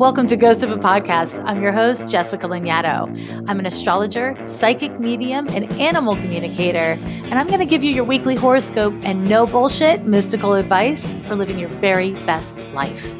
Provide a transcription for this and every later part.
Welcome to Ghost of a Podcast. I'm your host, Jessica Lanyadoo. I'm an astrologer, psychic medium, and animal communicator, and I'm going to give you your weekly horoscope and no bullshit mystical advice for living your very best life.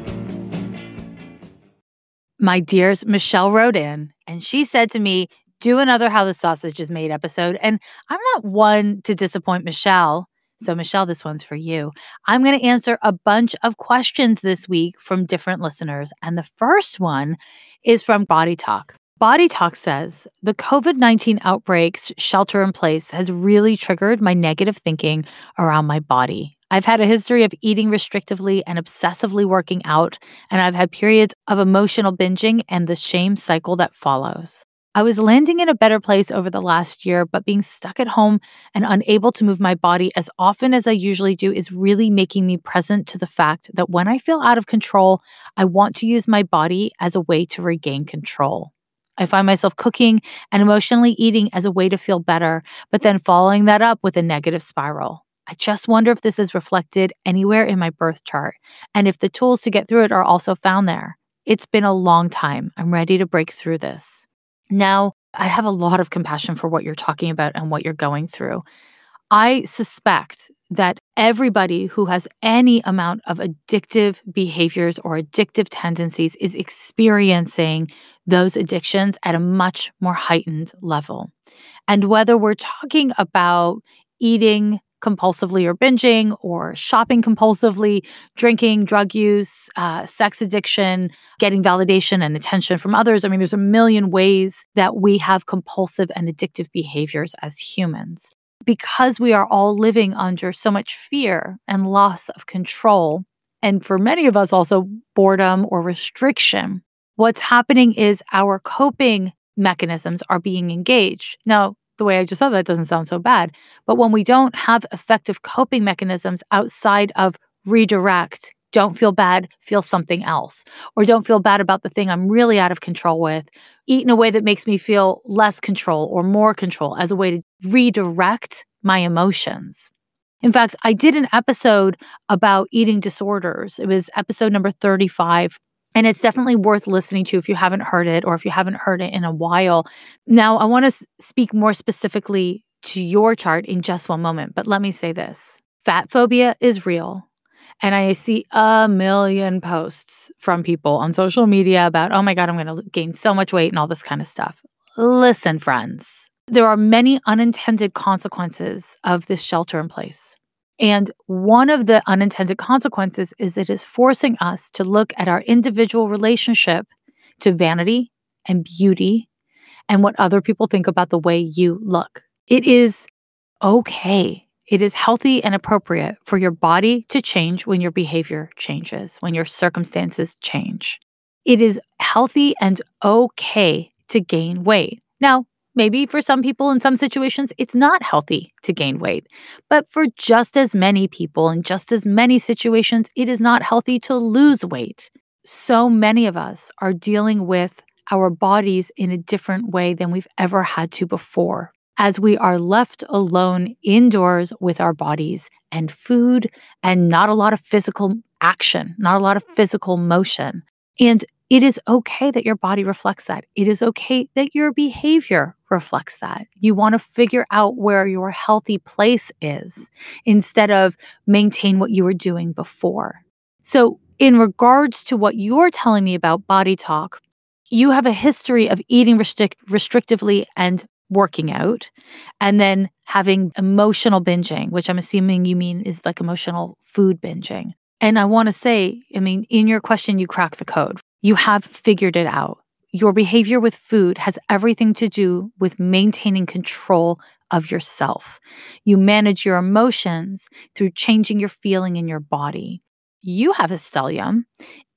My dears, Michelle wrote in and she said to me, Do another How the Sausage is Made episode. And I'm not one to disappoint Michelle. So, Michelle, this one's for you. I'm going to answer a bunch of questions this week from different listeners. And the first one is from Body Talk. Body Talk says the COVID 19 outbreaks shelter in place has really triggered my negative thinking around my body. I've had a history of eating restrictively and obsessively working out, and I've had periods of emotional binging and the shame cycle that follows. I was landing in a better place over the last year, but being stuck at home and unable to move my body as often as I usually do is really making me present to the fact that when I feel out of control, I want to use my body as a way to regain control. I find myself cooking and emotionally eating as a way to feel better, but then following that up with a negative spiral. I just wonder if this is reflected anywhere in my birth chart and if the tools to get through it are also found there. It's been a long time. I'm ready to break through this. Now, I have a lot of compassion for what you're talking about and what you're going through. I suspect that everybody who has any amount of addictive behaviors or addictive tendencies is experiencing those addictions at a much more heightened level. And whether we're talking about eating compulsively or binging or shopping compulsively, drinking, drug use, uh, sex addiction, getting validation and attention from others. I mean, there's a million ways that we have compulsive and addictive behaviors as humans. Because we are all living under so much fear and loss of control, and for many of us also boredom or restriction, what's happening is our coping mechanisms are being engaged. Now, the way I just said that doesn't sound so bad. But when we don't have effective coping mechanisms outside of redirect, don't feel bad, feel something else, or don't feel bad about the thing I'm really out of control with, eat in a way that makes me feel less control or more control as a way to redirect my emotions. In fact, I did an episode about eating disorders. It was episode number 35 and it's definitely worth listening to if you haven't heard it or if you haven't heard it in a while. Now, I want to speak more specifically to your chart in just one moment, but let me say this fat phobia is real. And I see a million posts from people on social media about, oh my God, I'm going to gain so much weight and all this kind of stuff. Listen, friends, there are many unintended consequences of this shelter in place. And one of the unintended consequences is it is forcing us to look at our individual relationship to vanity and beauty and what other people think about the way you look. It is okay. It is healthy and appropriate for your body to change when your behavior changes, when your circumstances change. It is healthy and okay to gain weight. Now, Maybe for some people in some situations, it's not healthy to gain weight. But for just as many people in just as many situations, it is not healthy to lose weight. So many of us are dealing with our bodies in a different way than we've ever had to before. As we are left alone indoors with our bodies and food and not a lot of physical action, not a lot of physical motion. And it is okay that your body reflects that. It is okay that your behavior reflects that. You want to figure out where your healthy place is instead of maintain what you were doing before. So, in regards to what you're telling me about body talk, you have a history of eating restric- restrictively and working out, and then having emotional binging, which I'm assuming you mean is like emotional food binging. And I want to say, I mean, in your question, you crack the code you have figured it out. Your behavior with food has everything to do with maintaining control of yourself. You manage your emotions through changing your feeling in your body. You have a stellium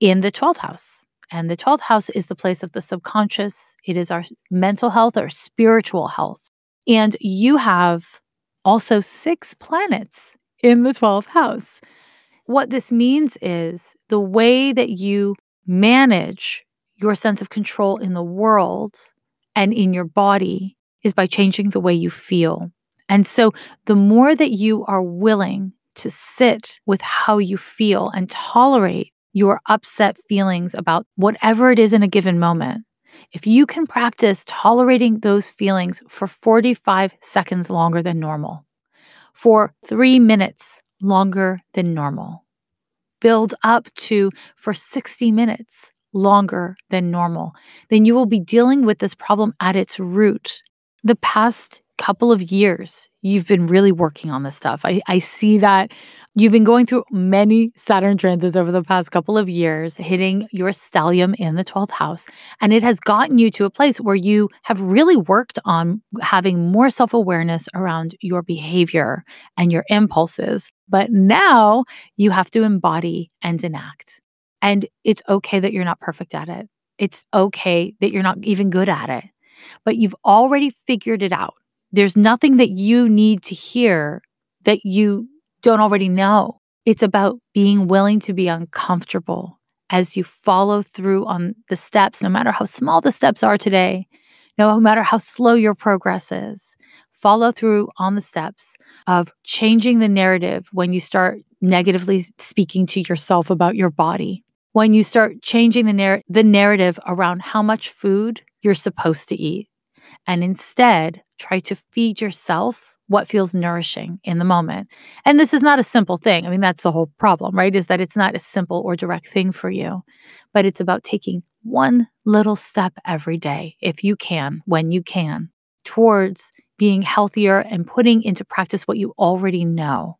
in the 12th house. And the 12th house is the place of the subconscious. It is our mental health, our spiritual health. And you have also six planets in the 12th house. What this means is the way that you manage your sense of control in the world and in your body is by changing the way you feel. And so, the more that you are willing to sit with how you feel and tolerate your upset feelings about whatever it is in a given moment, if you can practice tolerating those feelings for 45 seconds longer than normal, for three minutes longer than normal, build up to for 60 minutes longer than normal, then you will be dealing with this problem at its root. The past couple of years, you've been really working on this stuff. I, I see that you've been going through many Saturn transits over the past couple of years, hitting your stellium in the 12th house. And it has gotten you to a place where you have really worked on having more self awareness around your behavior and your impulses. But now you have to embody and enact. And it's okay that you're not perfect at it. It's okay that you're not even good at it, but you've already figured it out. There's nothing that you need to hear that you don't already know. It's about being willing to be uncomfortable as you follow through on the steps, no matter how small the steps are today, no matter how slow your progress is. Follow through on the steps of changing the narrative when you start negatively speaking to yourself about your body. When you start changing the, narr- the narrative around how much food you're supposed to eat, and instead try to feed yourself what feels nourishing in the moment. And this is not a simple thing. I mean, that's the whole problem, right? Is that it's not a simple or direct thing for you, but it's about taking one little step every day, if you can, when you can, towards being healthier and putting into practice what you already know,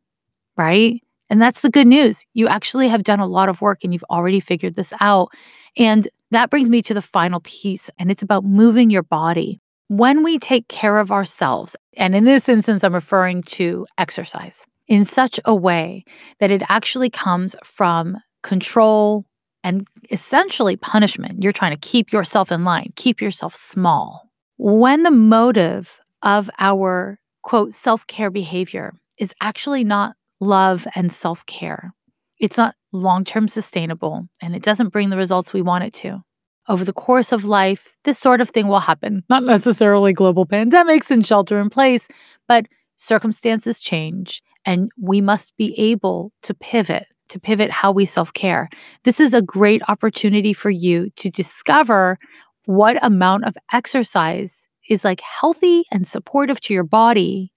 right? And that's the good news. You actually have done a lot of work and you've already figured this out. And that brings me to the final piece, and it's about moving your body when we take care of ourselves, and in this instance, I'm referring to exercise in such a way that it actually comes from control and essentially punishment. You're trying to keep yourself in line, keep yourself small. When the motive of our quote self care behavior is actually not love and self care, it's not long term sustainable and it doesn't bring the results we want it to over the course of life, this sort of thing will happen. Not necessarily global pandemics and shelter in place, but circumstances change and we must be able to pivot, to pivot how we self care. This is a great opportunity for you to discover what amount of exercise is like healthy and supportive to your body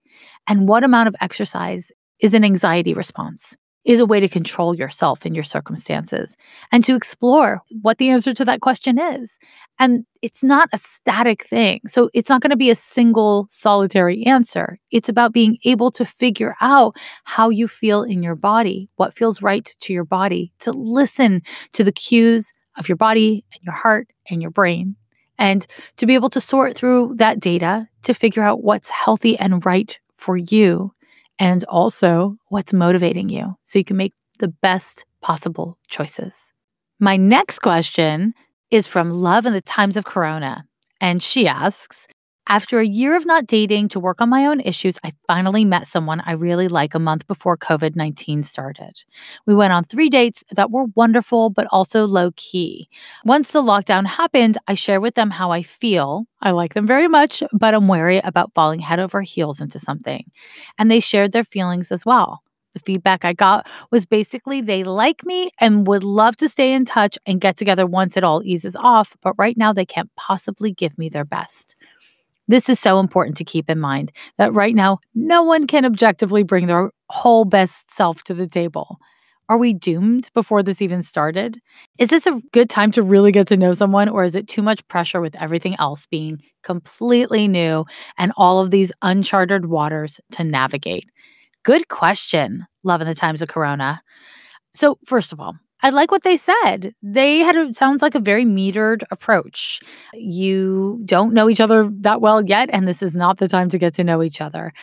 and what amount of exercise is an anxiety response is a way to control yourself and your circumstances and to explore what the answer to that question is. And it's not a static thing. So it's not going to be a single solitary answer. It's about being able to figure out how you feel in your body, what feels right to your body, to listen to the cues of your body and your heart and your brain. And to be able to sort through that data to figure out what's healthy and right for you and also what's motivating you so you can make the best possible choices. My next question is from Love in the Times of Corona. And she asks after a year of not dating to work on my own issues, I finally met someone I really like a month before COVID 19 started. We went on three dates that were wonderful, but also low key. Once the lockdown happened, I shared with them how I feel. I like them very much, but I'm wary about falling head over heels into something. And they shared their feelings as well. The feedback I got was basically they like me and would love to stay in touch and get together once it all eases off, but right now they can't possibly give me their best. This is so important to keep in mind that right now, no one can objectively bring their whole best self to the table. Are we doomed before this even started? Is this a good time to really get to know someone, or is it too much pressure with everything else being completely new and all of these uncharted waters to navigate? Good question, love in the times of Corona. So, first of all, I like what they said. They had a sounds like a very metered approach. You don't know each other that well yet, and this is not the time to get to know each other.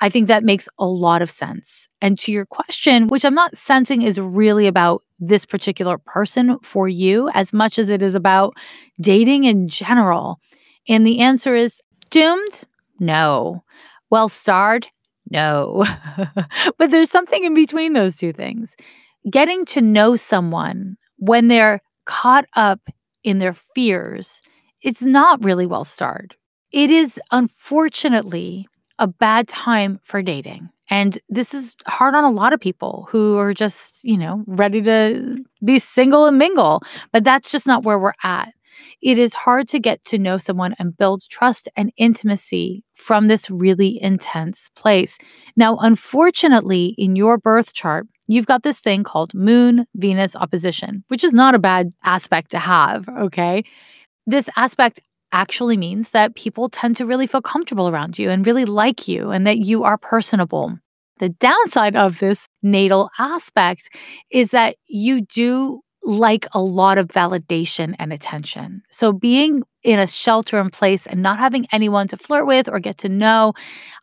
I think that makes a lot of sense. And to your question, which I'm not sensing is really about this particular person for you as much as it is about dating in general. And the answer is doomed? No. Well starred? No. but there's something in between those two things getting to know someone when they're caught up in their fears, it's not really well starred. It is unfortunately a bad time for dating. And this is hard on a lot of people who are just, you know, ready to be single and mingle. But that's just not where we're at. It is hard to get to know someone and build trust and intimacy from this really intense place. Now, unfortunately, in your birth chart, you've got this thing called Moon Venus opposition, which is not a bad aspect to have, okay? This aspect actually means that people tend to really feel comfortable around you and really like you and that you are personable. The downside of this natal aspect is that you do like a lot of validation and attention. So being in a shelter in place and not having anyone to flirt with or get to know,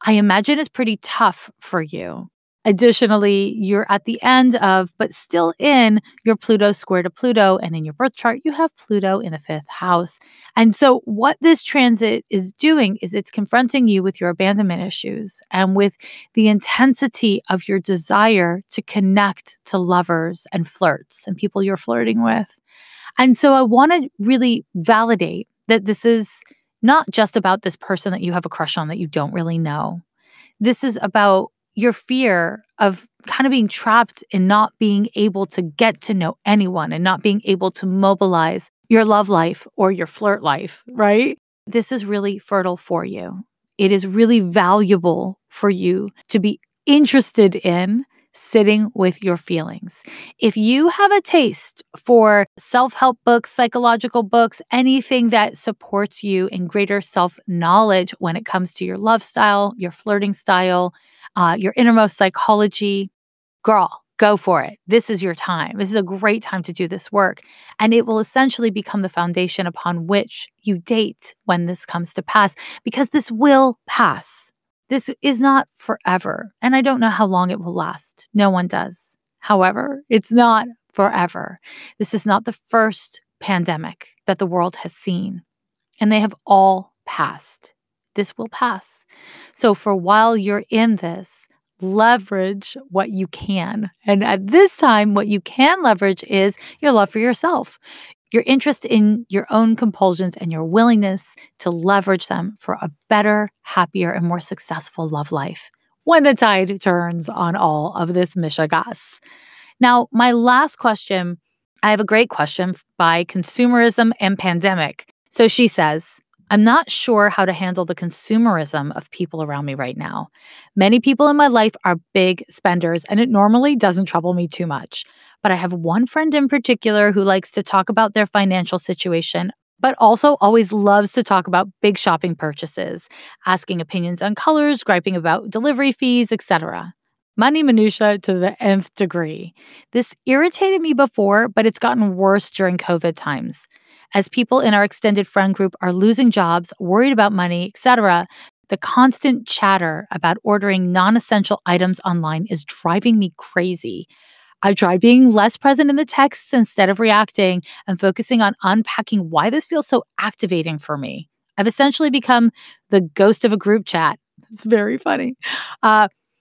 I imagine is pretty tough for you. Additionally, you're at the end of, but still in your Pluto square to Pluto. And in your birth chart, you have Pluto in the fifth house. And so, what this transit is doing is it's confronting you with your abandonment issues and with the intensity of your desire to connect to lovers and flirts and people you're flirting with. And so, I want to really validate that this is not just about this person that you have a crush on that you don't really know. This is about your fear of kind of being trapped in not being able to get to know anyone and not being able to mobilize your love life or your flirt life, right? This is really fertile for you. It is really valuable for you to be interested in sitting with your feelings. If you have a taste for self help books, psychological books, anything that supports you in greater self knowledge when it comes to your love style, your flirting style, uh, your innermost psychology, girl, go for it. This is your time. This is a great time to do this work. And it will essentially become the foundation upon which you date when this comes to pass, because this will pass. This is not forever. And I don't know how long it will last. No one does. However, it's not forever. This is not the first pandemic that the world has seen, and they have all passed this will pass. So, for while you're in this, leverage what you can. And at this time, what you can leverage is your love for yourself, your interest in your own compulsions, and your willingness to leverage them for a better, happier, and more successful love life when the tide turns on all of this mishigas. Now, my last question I have a great question by Consumerism and Pandemic. So she says, I'm not sure how to handle the consumerism of people around me right now. Many people in my life are big spenders, and it normally doesn't trouble me too much. But I have one friend in particular who likes to talk about their financial situation, but also always loves to talk about big shopping purchases, asking opinions on colors, griping about delivery fees, etc. Money minutia to the nth degree. This irritated me before, but it's gotten worse during COVID times as people in our extended friend group are losing jobs, worried about money, etc., the constant chatter about ordering non essential items online is driving me crazy. I try being less present in the texts instead of reacting and focusing on unpacking why this feels so activating for me. I've essentially become the ghost of a group chat. It's very funny. Uh,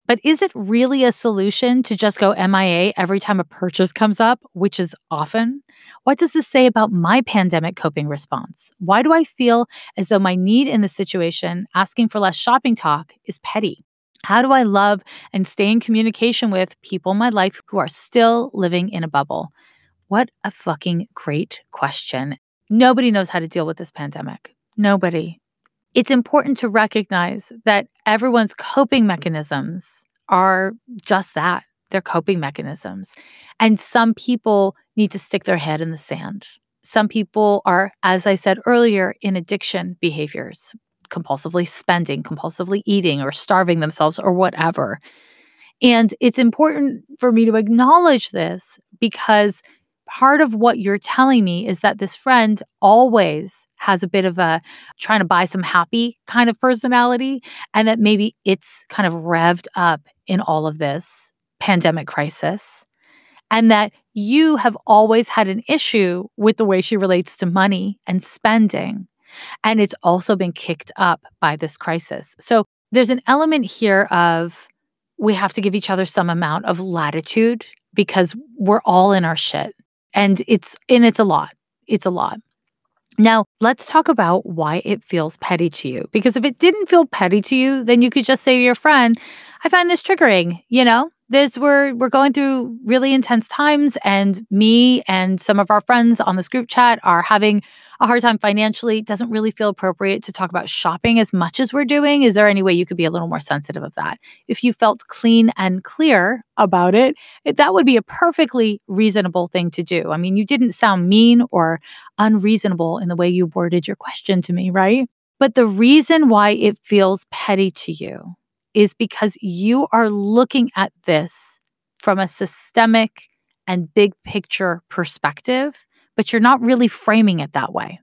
but is it really a solution to just go MIA every time a purchase comes up, which is often? What does this say about my pandemic coping response? Why do I feel as though my need in the situation, asking for less shopping talk, is petty? How do I love and stay in communication with people in my life who are still living in a bubble? What a fucking great question. Nobody knows how to deal with this pandemic. Nobody it's important to recognize that everyone's coping mechanisms are just that they're coping mechanisms. And some people need to stick their head in the sand. Some people are, as I said earlier, in addiction behaviors, compulsively spending, compulsively eating, or starving themselves, or whatever. And it's important for me to acknowledge this because part of what you're telling me is that this friend always has a bit of a trying to buy some happy kind of personality, and that maybe it's kind of revved up in all of this pandemic crisis, and that you have always had an issue with the way she relates to money and spending. And it's also been kicked up by this crisis. So there's an element here of we have to give each other some amount of latitude because we're all in our shit and it's and it's a lot it's a lot Now, let's talk about why it feels petty to you. Because if it didn't feel petty to you, then you could just say to your friend, I find this triggering, you know? This we're we're going through really intense times and me and some of our friends on this group chat are having a hard time financially. It doesn't really feel appropriate to talk about shopping as much as we're doing. Is there any way you could be a little more sensitive of that? If you felt clean and clear about it, it that would be a perfectly reasonable thing to do. I mean, you didn't sound mean or unreasonable in the way you worded your question to me, right? But the reason why it feels petty to you is because you are looking at this from a systemic and big picture perspective, but you're not really framing it that way.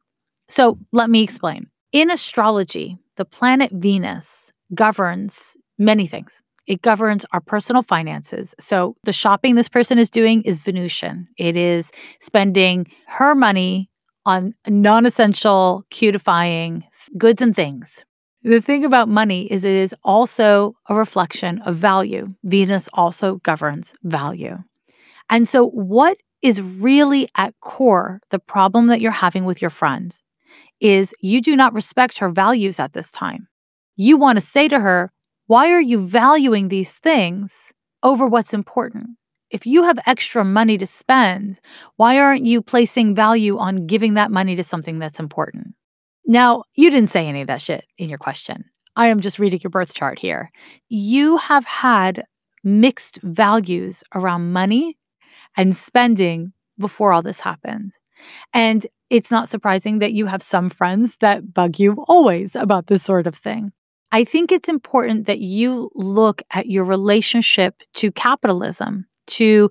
So let me explain. In astrology, the planet Venus governs many things. It governs our personal finances. So the shopping this person is doing is Venusian. It is spending her money on non essential, cutifying goods and things, the thing about money is it is also a reflection of value. Venus also governs value. And so, what is really at core the problem that you're having with your friend is you do not respect her values at this time. You want to say to her, Why are you valuing these things over what's important? If you have extra money to spend, why aren't you placing value on giving that money to something that's important? Now, you didn't say any of that shit in your question. I am just reading your birth chart here. You have had mixed values around money and spending before all this happened. And it's not surprising that you have some friends that bug you always about this sort of thing. I think it's important that you look at your relationship to capitalism, to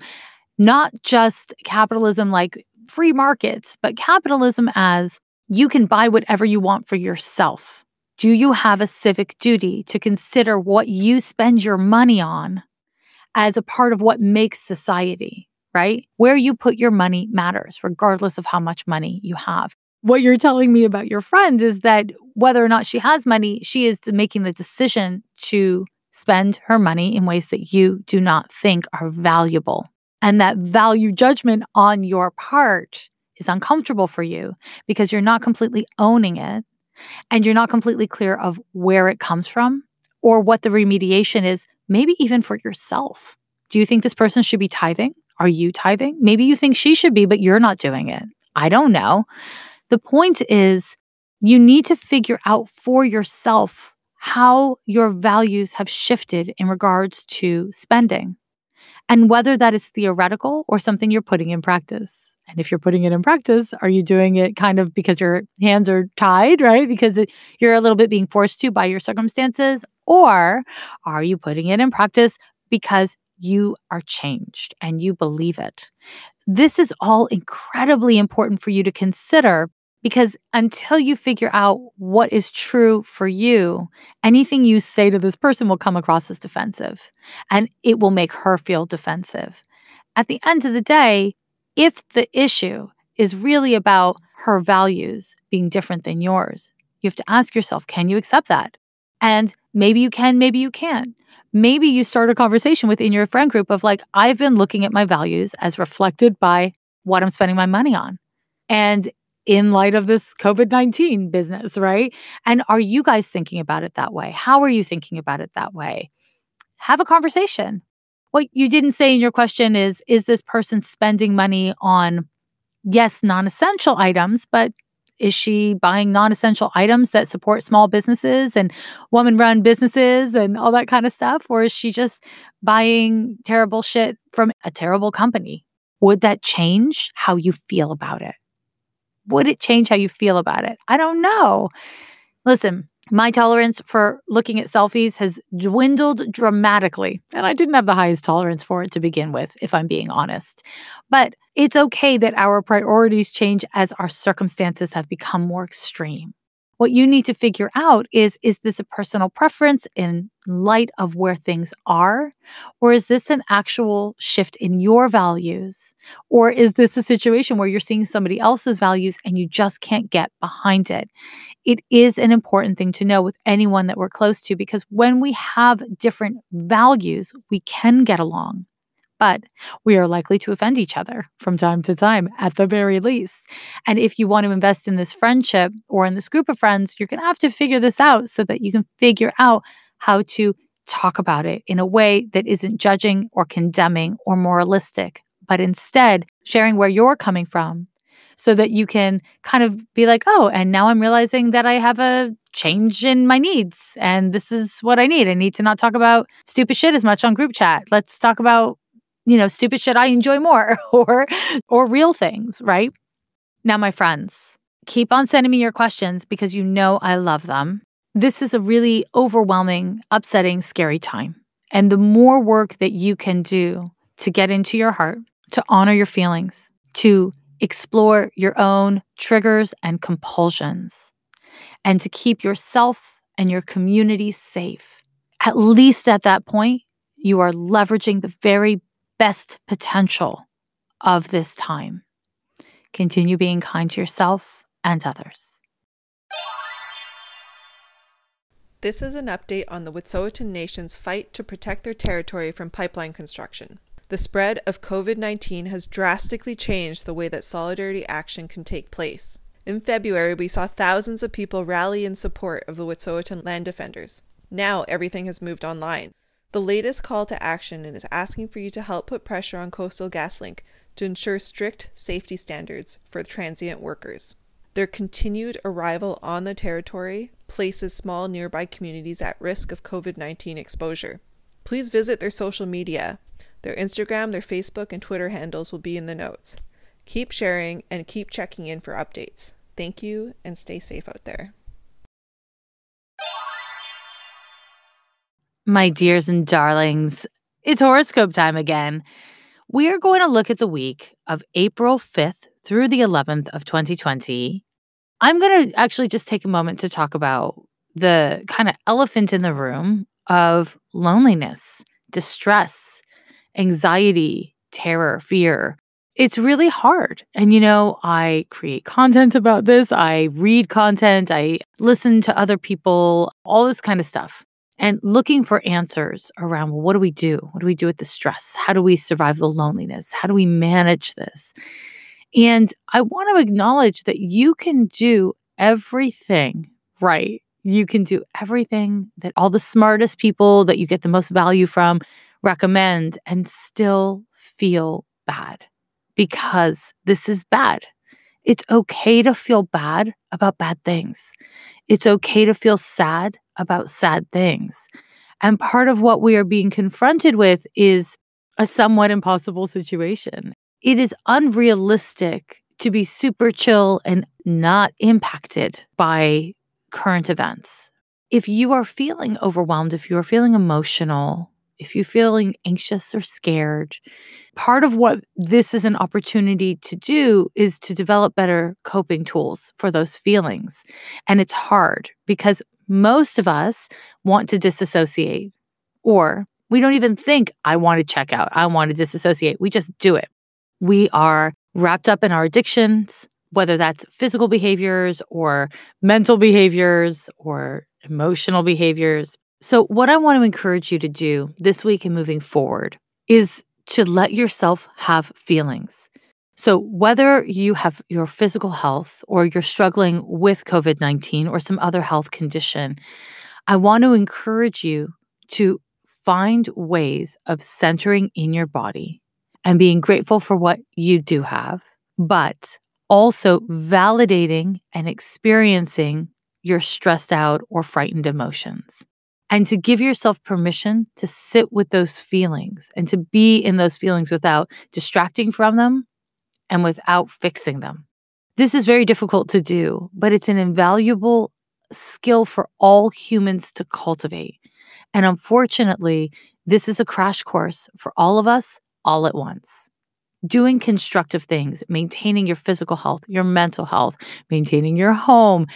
not just capitalism like free markets, but capitalism as you can buy whatever you want for yourself. Do you have a civic duty to consider what you spend your money on as a part of what makes society, right? Where you put your money matters, regardless of how much money you have. What you're telling me about your friend is that whether or not she has money, she is making the decision to spend her money in ways that you do not think are valuable. And that value judgment on your part is uncomfortable for you because you're not completely owning it and you're not completely clear of where it comes from or what the remediation is, maybe even for yourself. Do you think this person should be tithing? Are you tithing? Maybe you think she should be, but you're not doing it. I don't know. The point is, you need to figure out for yourself how your values have shifted in regards to spending and whether that is theoretical or something you're putting in practice. And if you're putting it in practice, are you doing it kind of because your hands are tied, right? Because it, you're a little bit being forced to by your circumstances? Or are you putting it in practice because you are changed and you believe it? This is all incredibly important for you to consider because until you figure out what is true for you, anything you say to this person will come across as defensive and it will make her feel defensive. At the end of the day, if the issue is really about her values being different than yours, you have to ask yourself, can you accept that? And maybe you can, maybe you can't. Maybe you start a conversation within your friend group of like, I've been looking at my values as reflected by what I'm spending my money on. And in light of this COVID 19 business, right? And are you guys thinking about it that way? How are you thinking about it that way? Have a conversation what you didn't say in your question is is this person spending money on yes non-essential items but is she buying non-essential items that support small businesses and woman run businesses and all that kind of stuff? Or is she just buying terrible shit from a terrible company? Would that change how you feel about it? Would it change how you feel about it? I don't know. Listen my tolerance for looking at selfies has dwindled dramatically, and I didn't have the highest tolerance for it to begin with, if I'm being honest. But it's okay that our priorities change as our circumstances have become more extreme. What you need to figure out is is this a personal preference in light of where things are? Or is this an actual shift in your values? Or is this a situation where you're seeing somebody else's values and you just can't get behind it? It is an important thing to know with anyone that we're close to because when we have different values, we can get along. But we are likely to offend each other from time to time, at the very least. And if you want to invest in this friendship or in this group of friends, you're going to have to figure this out so that you can figure out how to talk about it in a way that isn't judging or condemning or moralistic, but instead sharing where you're coming from so that you can kind of be like, oh, and now I'm realizing that I have a change in my needs and this is what I need. I need to not talk about stupid shit as much on group chat. Let's talk about, you know, stupid shit I enjoy more or or real things, right? Now my friends, keep on sending me your questions because you know I love them. This is a really overwhelming, upsetting, scary time. And the more work that you can do to get into your heart, to honor your feelings, to explore your own triggers and compulsions, and to keep yourself and your community safe. At least at that point, you are leveraging the very best potential of this time. Continue being kind to yourself and others. This is an update on the Wet'suwet'en Nation's fight to protect their territory from pipeline construction. The spread of COVID 19 has drastically changed the way that solidarity action can take place. In February, we saw thousands of people rally in support of the Wet'suwet'en land defenders. Now everything has moved online. The latest call to action is asking for you to help put pressure on Coastal GasLink to ensure strict safety standards for transient workers. Their continued arrival on the territory places small nearby communities at risk of COVID 19 exposure. Please visit their social media their Instagram, their Facebook, and Twitter handles will be in the notes. Keep sharing and keep checking in for updates. Thank you and stay safe out there. My dears and darlings, it's horoscope time again. We are going to look at the week of April 5th through the 11th of 2020. I'm going to actually just take a moment to talk about the kind of elephant in the room of loneliness, distress, anxiety, terror, fear. It's really hard. And, you know, I create content about this. I read content. I listen to other people, all this kind of stuff. And looking for answers around well, what do we do? What do we do with the stress? How do we survive the loneliness? How do we manage this? And I want to acknowledge that you can do everything right. You can do everything that all the smartest people that you get the most value from recommend and still feel bad because this is bad. It's okay to feel bad about bad things. It's okay to feel sad about sad things. And part of what we are being confronted with is a somewhat impossible situation. It is unrealistic to be super chill and not impacted by current events. If you are feeling overwhelmed, if you are feeling emotional, if you're feeling anxious or scared, part of what this is an opportunity to do is to develop better coping tools for those feelings. And it's hard because most of us want to disassociate or we don't even think, I want to check out, I want to disassociate. We just do it. We are wrapped up in our addictions, whether that's physical behaviors or mental behaviors or emotional behaviors. So, what I want to encourage you to do this week and moving forward is to let yourself have feelings. So, whether you have your physical health or you're struggling with COVID 19 or some other health condition, I want to encourage you to find ways of centering in your body and being grateful for what you do have, but also validating and experiencing your stressed out or frightened emotions. And to give yourself permission to sit with those feelings and to be in those feelings without distracting from them and without fixing them. This is very difficult to do, but it's an invaluable skill for all humans to cultivate. And unfortunately, this is a crash course for all of us all at once. Doing constructive things, maintaining your physical health, your mental health, maintaining your home,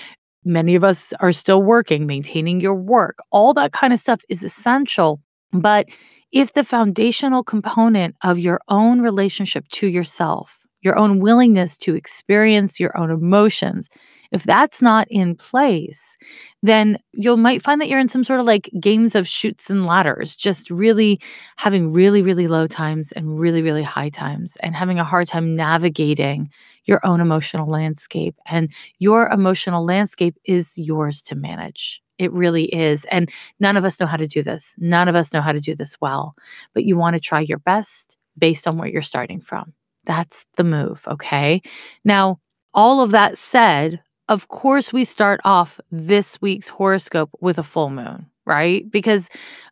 Many of us are still working, maintaining your work. All that kind of stuff is essential. But if the foundational component of your own relationship to yourself, your own willingness to experience your own emotions, If that's not in place, then you might find that you're in some sort of like games of Chutes and Ladders, just really having really, really low times and really, really high times and having a hard time navigating your own emotional landscape. And your emotional landscape is yours to manage. It really is. And none of us know how to do this. None of us know how to do this well, but you want to try your best based on where you're starting from. That's the move. Okay. Now, all of that said, of course, we start off this week's horoscope with a full moon, right? Because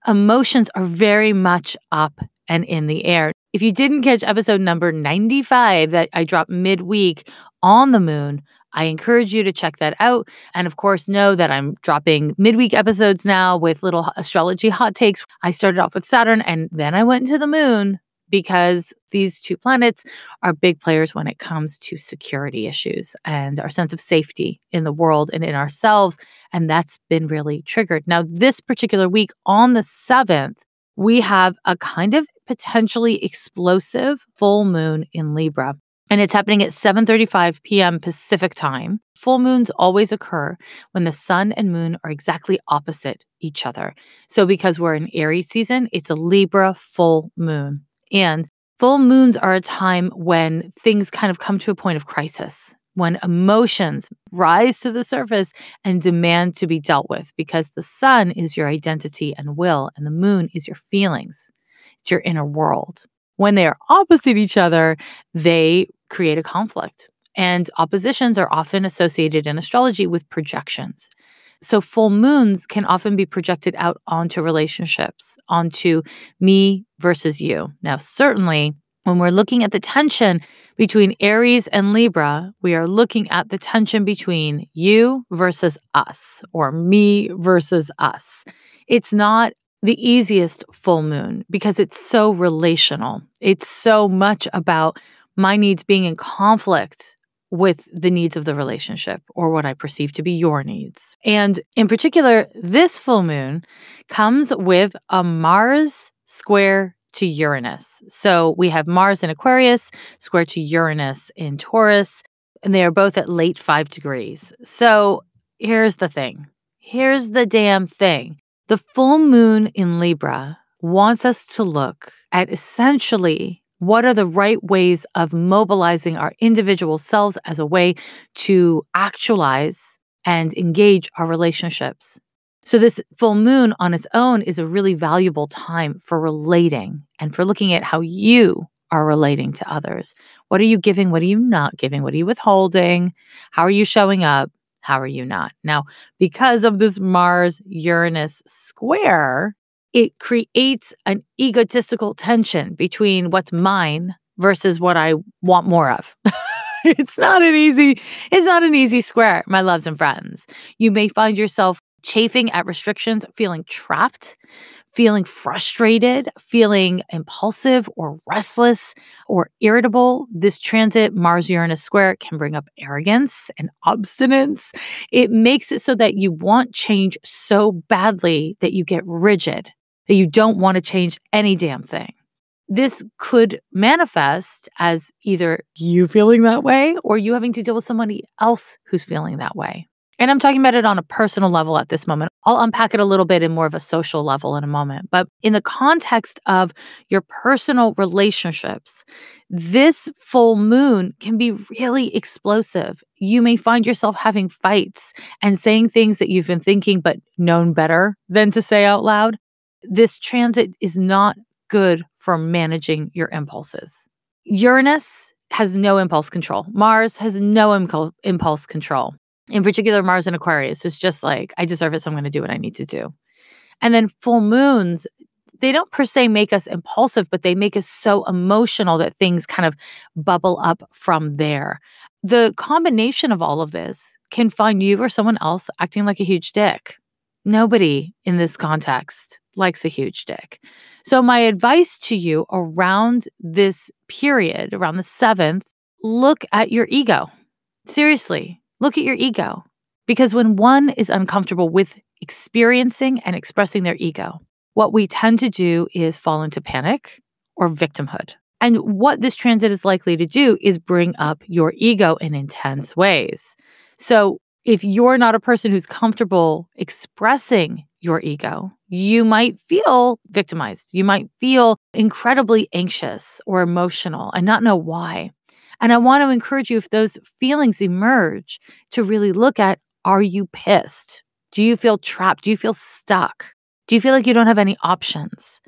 emotions are very much up and in the air. If you didn't catch episode number 95 that I dropped midweek on the moon, I encourage you to check that out. And of course, know that I'm dropping midweek episodes now with little astrology hot takes. I started off with Saturn and then I went into the moon because these two planets are big players when it comes to security issues and our sense of safety in the world and in ourselves. And that's been really triggered. Now, this particular week on the 7th, we have a kind of potentially explosive full moon in Libra. And it's happening at 7:35 p.m. Pacific time. Full moons always occur when the sun and moon are exactly opposite each other. So because we're in Aries season, it's a Libra full moon. And full moons are a time when things kind of come to a point of crisis, when emotions rise to the surface and demand to be dealt with because the sun is your identity and will, and the moon is your feelings. It's your inner world. When they are opposite each other, they create a conflict. And oppositions are often associated in astrology with projections. So full moons can often be projected out onto relationships, onto me versus you. Now, certainly when we're looking at the tension between Aries and Libra, we are looking at the tension between you versus us or me versus us. It's not the easiest full moon because it's so relational. It's so much about my needs being in conflict with the needs of the relationship or what I perceive to be your needs. And in particular, this full moon comes with a Mars square to Uranus. So we have Mars in Aquarius, square to Uranus in Taurus, and they are both at late five degrees. So here's the thing here's the damn thing. The full moon in Libra wants us to look at essentially what are the right ways of mobilizing our individual selves as a way to actualize and engage our relationships? So, this full moon on its own is a really valuable time for relating and for looking at how you are relating to others. What are you giving? What are you not giving? What are you withholding? How are you showing up? How are you not? Now, because of this Mars Uranus square, it creates an egotistical tension between what's mine versus what I want more of. it's not an easy it's not an easy square, my loves and friends. You may find yourself chafing at restrictions, feeling trapped, feeling frustrated, feeling impulsive or restless or irritable. This transit, Mars Uranus square, can bring up arrogance and obstinance. It makes it so that you want change so badly that you get rigid that you don't want to change any damn thing. This could manifest as either you feeling that way or you having to deal with somebody else who's feeling that way. And I'm talking about it on a personal level at this moment. I'll unpack it a little bit in more of a social level in a moment. But in the context of your personal relationships, this full moon can be really explosive. You may find yourself having fights and saying things that you've been thinking but known better than to say out loud this transit is not good for managing your impulses. Uranus has no impulse control. Mars has no impulse control. In particular, Mars in Aquarius is just like, I deserve it, so I'm going to do what I need to do. And then full moons, they don't per se make us impulsive, but they make us so emotional that things kind of bubble up from there. The combination of all of this can find you or someone else acting like a huge dick. Nobody in this context likes a huge dick. So, my advice to you around this period, around the seventh, look at your ego. Seriously, look at your ego. Because when one is uncomfortable with experiencing and expressing their ego, what we tend to do is fall into panic or victimhood. And what this transit is likely to do is bring up your ego in intense ways. So, if you're not a person who's comfortable expressing your ego, you might feel victimized. You might feel incredibly anxious or emotional and not know why. And I want to encourage you, if those feelings emerge, to really look at are you pissed? Do you feel trapped? Do you feel stuck? Do you feel like you don't have any options?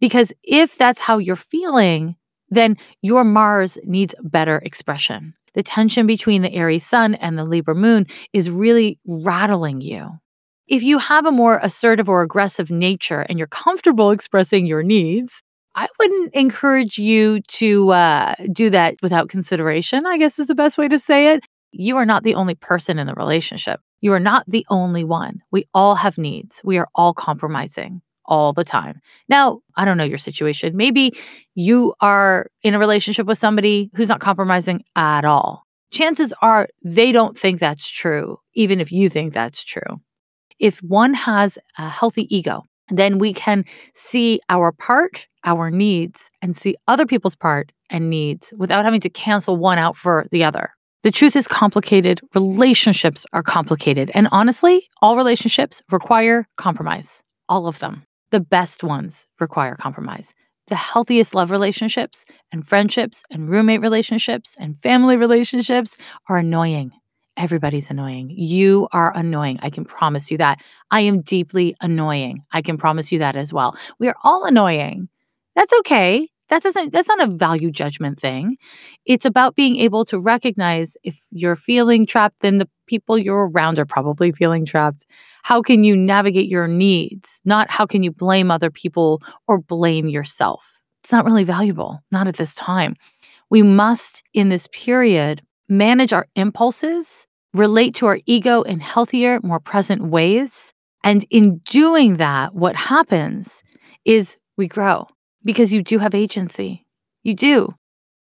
Because if that's how you're feeling, then your Mars needs better expression. The tension between the Aries sun and the Libra moon is really rattling you. If you have a more assertive or aggressive nature and you're comfortable expressing your needs, I wouldn't encourage you to uh, do that without consideration, I guess is the best way to say it. You are not the only person in the relationship. You are not the only one. We all have needs. We are all compromising all the time. Now, I don't know your situation. Maybe you are in a relationship with somebody who's not compromising at all. Chances are they don't think that's true, even if you think that's true. If one has a healthy ego, then we can see our part our needs and see other people's part and needs without having to cancel one out for the other. The truth is complicated. Relationships are complicated. And honestly, all relationships require compromise. All of them. The best ones require compromise. The healthiest love relationships and friendships and roommate relationships and family relationships are annoying. Everybody's annoying. You are annoying. I can promise you that. I am deeply annoying. I can promise you that as well. We are all annoying. That's okay. That doesn't that's not a value judgment thing. It's about being able to recognize if you're feeling trapped, then the people you're around are probably feeling trapped. How can you navigate your needs? Not how can you blame other people or blame yourself. It's not really valuable, not at this time. We must, in this period, manage our impulses, relate to our ego in healthier, more present ways. And in doing that, what happens is we grow because you do have agency. You do,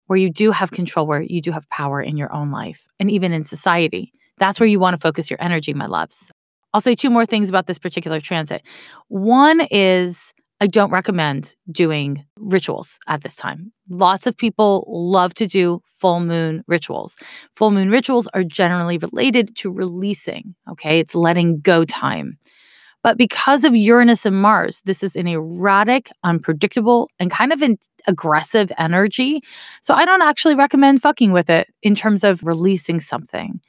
where you do have control, where you do have power in your own life and even in society. That's where you want to focus your energy, my loves. I'll say two more things about this particular transit. One is I don't recommend doing rituals at this time. Lots of people love to do full moon rituals. Full moon rituals are generally related to releasing, okay? It's letting go time. But because of Uranus and Mars, this is an erratic, unpredictable, and kind of an aggressive energy. So I don't actually recommend fucking with it in terms of releasing something.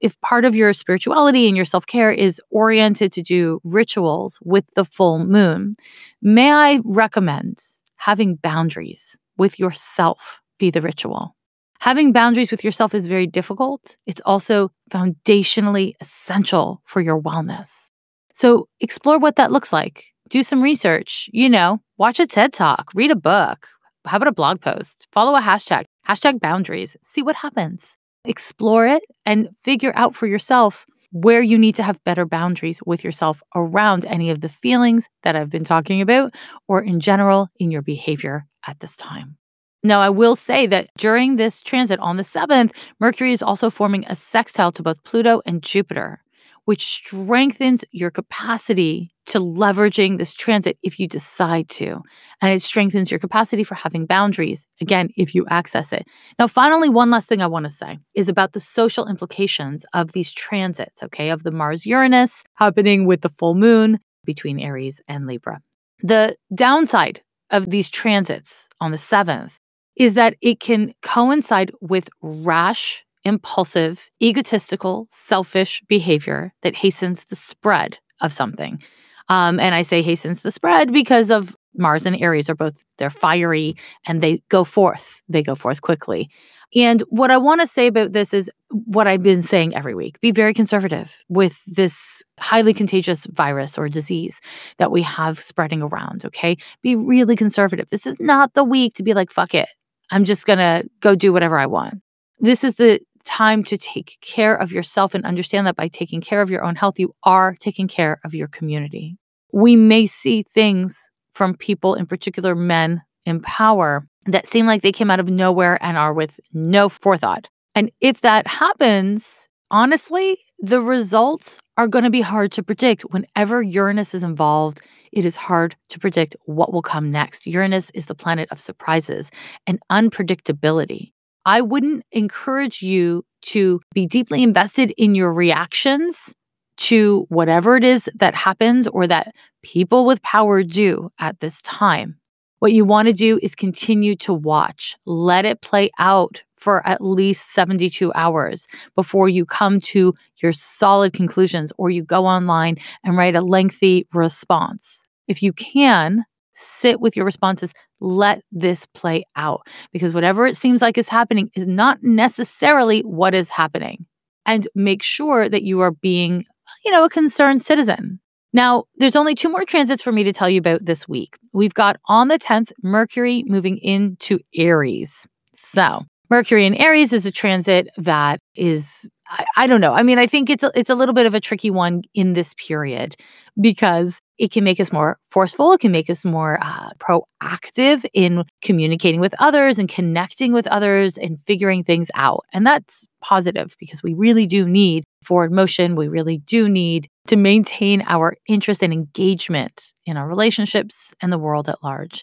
If part of your spirituality and your self care is oriented to do rituals with the full moon, may I recommend having boundaries with yourself be the ritual? Having boundaries with yourself is very difficult. It's also foundationally essential for your wellness. So explore what that looks like. Do some research, you know, watch a TED talk, read a book. How about a blog post? Follow a hashtag, hashtag boundaries, see what happens. Explore it and figure out for yourself where you need to have better boundaries with yourself around any of the feelings that I've been talking about or in general in your behavior at this time. Now, I will say that during this transit on the 7th, Mercury is also forming a sextile to both Pluto and Jupiter which strengthens your capacity to leveraging this transit if you decide to. And it strengthens your capacity for having boundaries, again, if you access it. Now, finally, one last thing I want to say is about the social implications of these transits, okay, of the Mars Uranus happening with the full moon between Aries and Libra. The downside of these transits on the 7th is that it can coincide with rash impulsive, egotistical, selfish behavior that hastens the spread of something. Um, and I say hastens the spread because of Mars and Aries are both they're fiery and they go forth. They go forth quickly. And what I want to say about this is what I've been saying every week. Be very conservative with this highly contagious virus or disease that we have spreading around, okay? Be really conservative. This is not the week to be like fuck it. I'm just going to go do whatever I want. This is the time to take care of yourself and understand that by taking care of your own health, you are taking care of your community. We may see things from people, in particular men in power, that seem like they came out of nowhere and are with no forethought. And if that happens, honestly, the results are going to be hard to predict whenever Uranus is involved it is hard to predict what will come next. Uranus is the planet of surprises and unpredictability. I wouldn't encourage you to be deeply invested in your reactions to whatever it is that happens or that people with power do at this time. What you want to do is continue to watch, let it play out for at least 72 hours before you come to your solid conclusions or you go online and write a lengthy response. If you can, sit with your responses, let this play out because whatever it seems like is happening is not necessarily what is happening. And make sure that you are being, you know, a concerned citizen. Now, there's only two more transits for me to tell you about this week. We've got on the 10th, Mercury moving into Aries. So, Mercury in Aries is a transit that is I, I, don't know. I mean, I think it's a, it's a little bit of a tricky one in this period because it can make us more forceful. It can make us more uh, proactive in communicating with others and connecting with others and figuring things out. And that's positive because we really do need forward motion. We really do need to maintain our interest and engagement in our relationships and the world at large.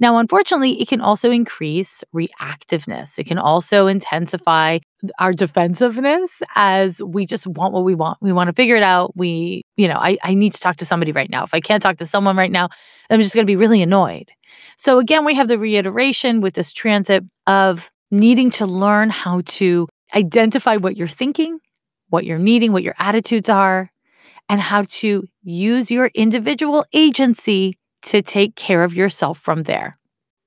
Now, unfortunately, it can also increase reactiveness. It can also intensify our defensiveness as we just want what we want. We want to figure it out. We, you know, I, I need to talk to somebody right now. If I can't talk to someone right now, I'm just going to be really annoyed. So, again, we have the reiteration with this transit of needing to learn how to identify what you're thinking, what you're needing, what your attitudes are, and how to use your individual agency to take care of yourself from there.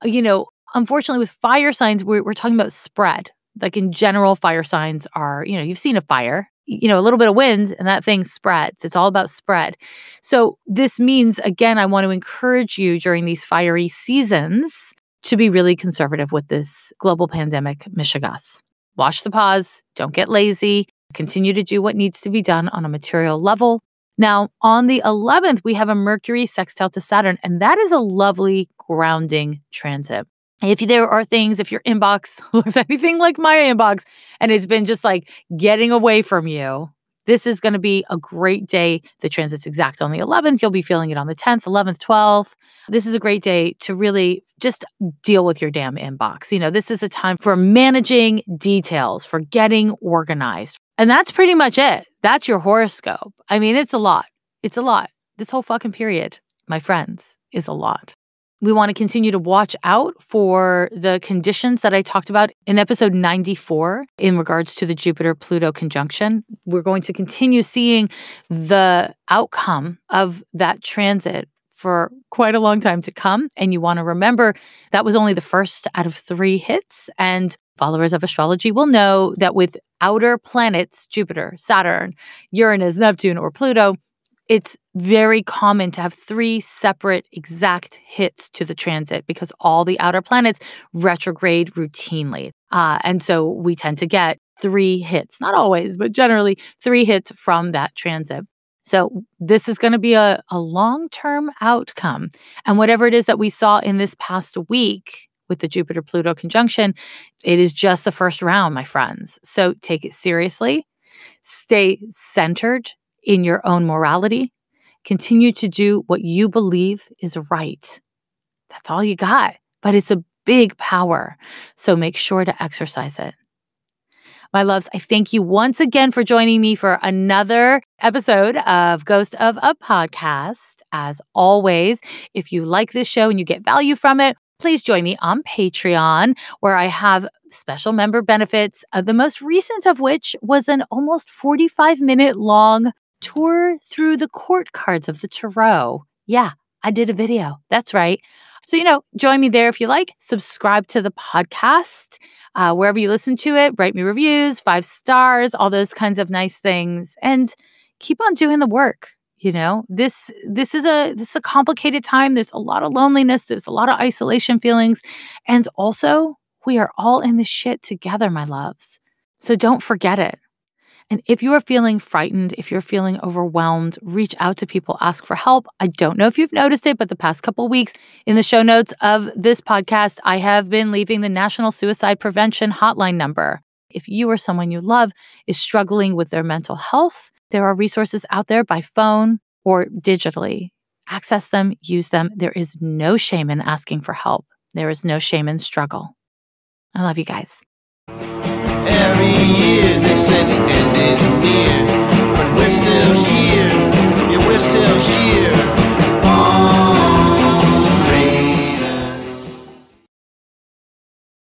Uh, you know, unfortunately, with fire signs, we're, we're talking about spread. Like in general, fire signs are, you know, you've seen a fire, you know, a little bit of wind and that thing spreads. It's all about spread. So, this means, again, I want to encourage you during these fiery seasons to be really conservative with this global pandemic mishigas. Wash the paws, don't get lazy, continue to do what needs to be done on a material level. Now, on the 11th, we have a Mercury sextile to Saturn, and that is a lovely grounding transit. If there are things, if your inbox looks anything like my inbox and it's been just like getting away from you, this is going to be a great day. The transit's exact on the 11th. You'll be feeling it on the 10th, 11th, 12th. This is a great day to really just deal with your damn inbox. You know, this is a time for managing details, for getting organized. And that's pretty much it. That's your horoscope. I mean, it's a lot. It's a lot. This whole fucking period, my friends, is a lot. We want to continue to watch out for the conditions that I talked about in episode 94 in regards to the Jupiter Pluto conjunction. We're going to continue seeing the outcome of that transit for quite a long time to come. And you want to remember that was only the first out of three hits. And followers of astrology will know that with outer planets, Jupiter, Saturn, Uranus, Neptune, or Pluto, it's very common to have three separate exact hits to the transit because all the outer planets retrograde routinely. Uh, and so we tend to get three hits, not always, but generally three hits from that transit. So this is going to be a, a long term outcome. And whatever it is that we saw in this past week with the Jupiter Pluto conjunction, it is just the first round, my friends. So take it seriously, stay centered in your own morality. Continue to do what you believe is right. That's all you got, but it's a big power. So make sure to exercise it. My loves, I thank you once again for joining me for another episode of Ghost of a Podcast. As always, if you like this show and you get value from it, please join me on Patreon, where I have special member benefits, uh, the most recent of which was an almost 45 minute long tour through the court cards of the Tarot. Yeah, I did a video. That's right. So, you know, join me there if you like. Subscribe to the podcast uh, wherever you listen to it. Write me reviews, five stars, all those kinds of nice things, and keep on doing the work. You know, this this is a this is a complicated time. There's a lot of loneliness. There's a lot of isolation feelings, and also we are all in this shit together, my loves. So don't forget it. And if you are feeling frightened, if you're feeling overwhelmed, reach out to people, ask for help. I don't know if you've noticed it, but the past couple weeks in the show notes of this podcast, I have been leaving the National Suicide Prevention Hotline number. If you or someone you love is struggling with their mental health, there are resources out there by phone or digitally. Access them, use them. There is no shame in asking for help. There is no shame in struggle. I love you guys. Every year they say the end is near, but we're still here. Yeah, we're still here.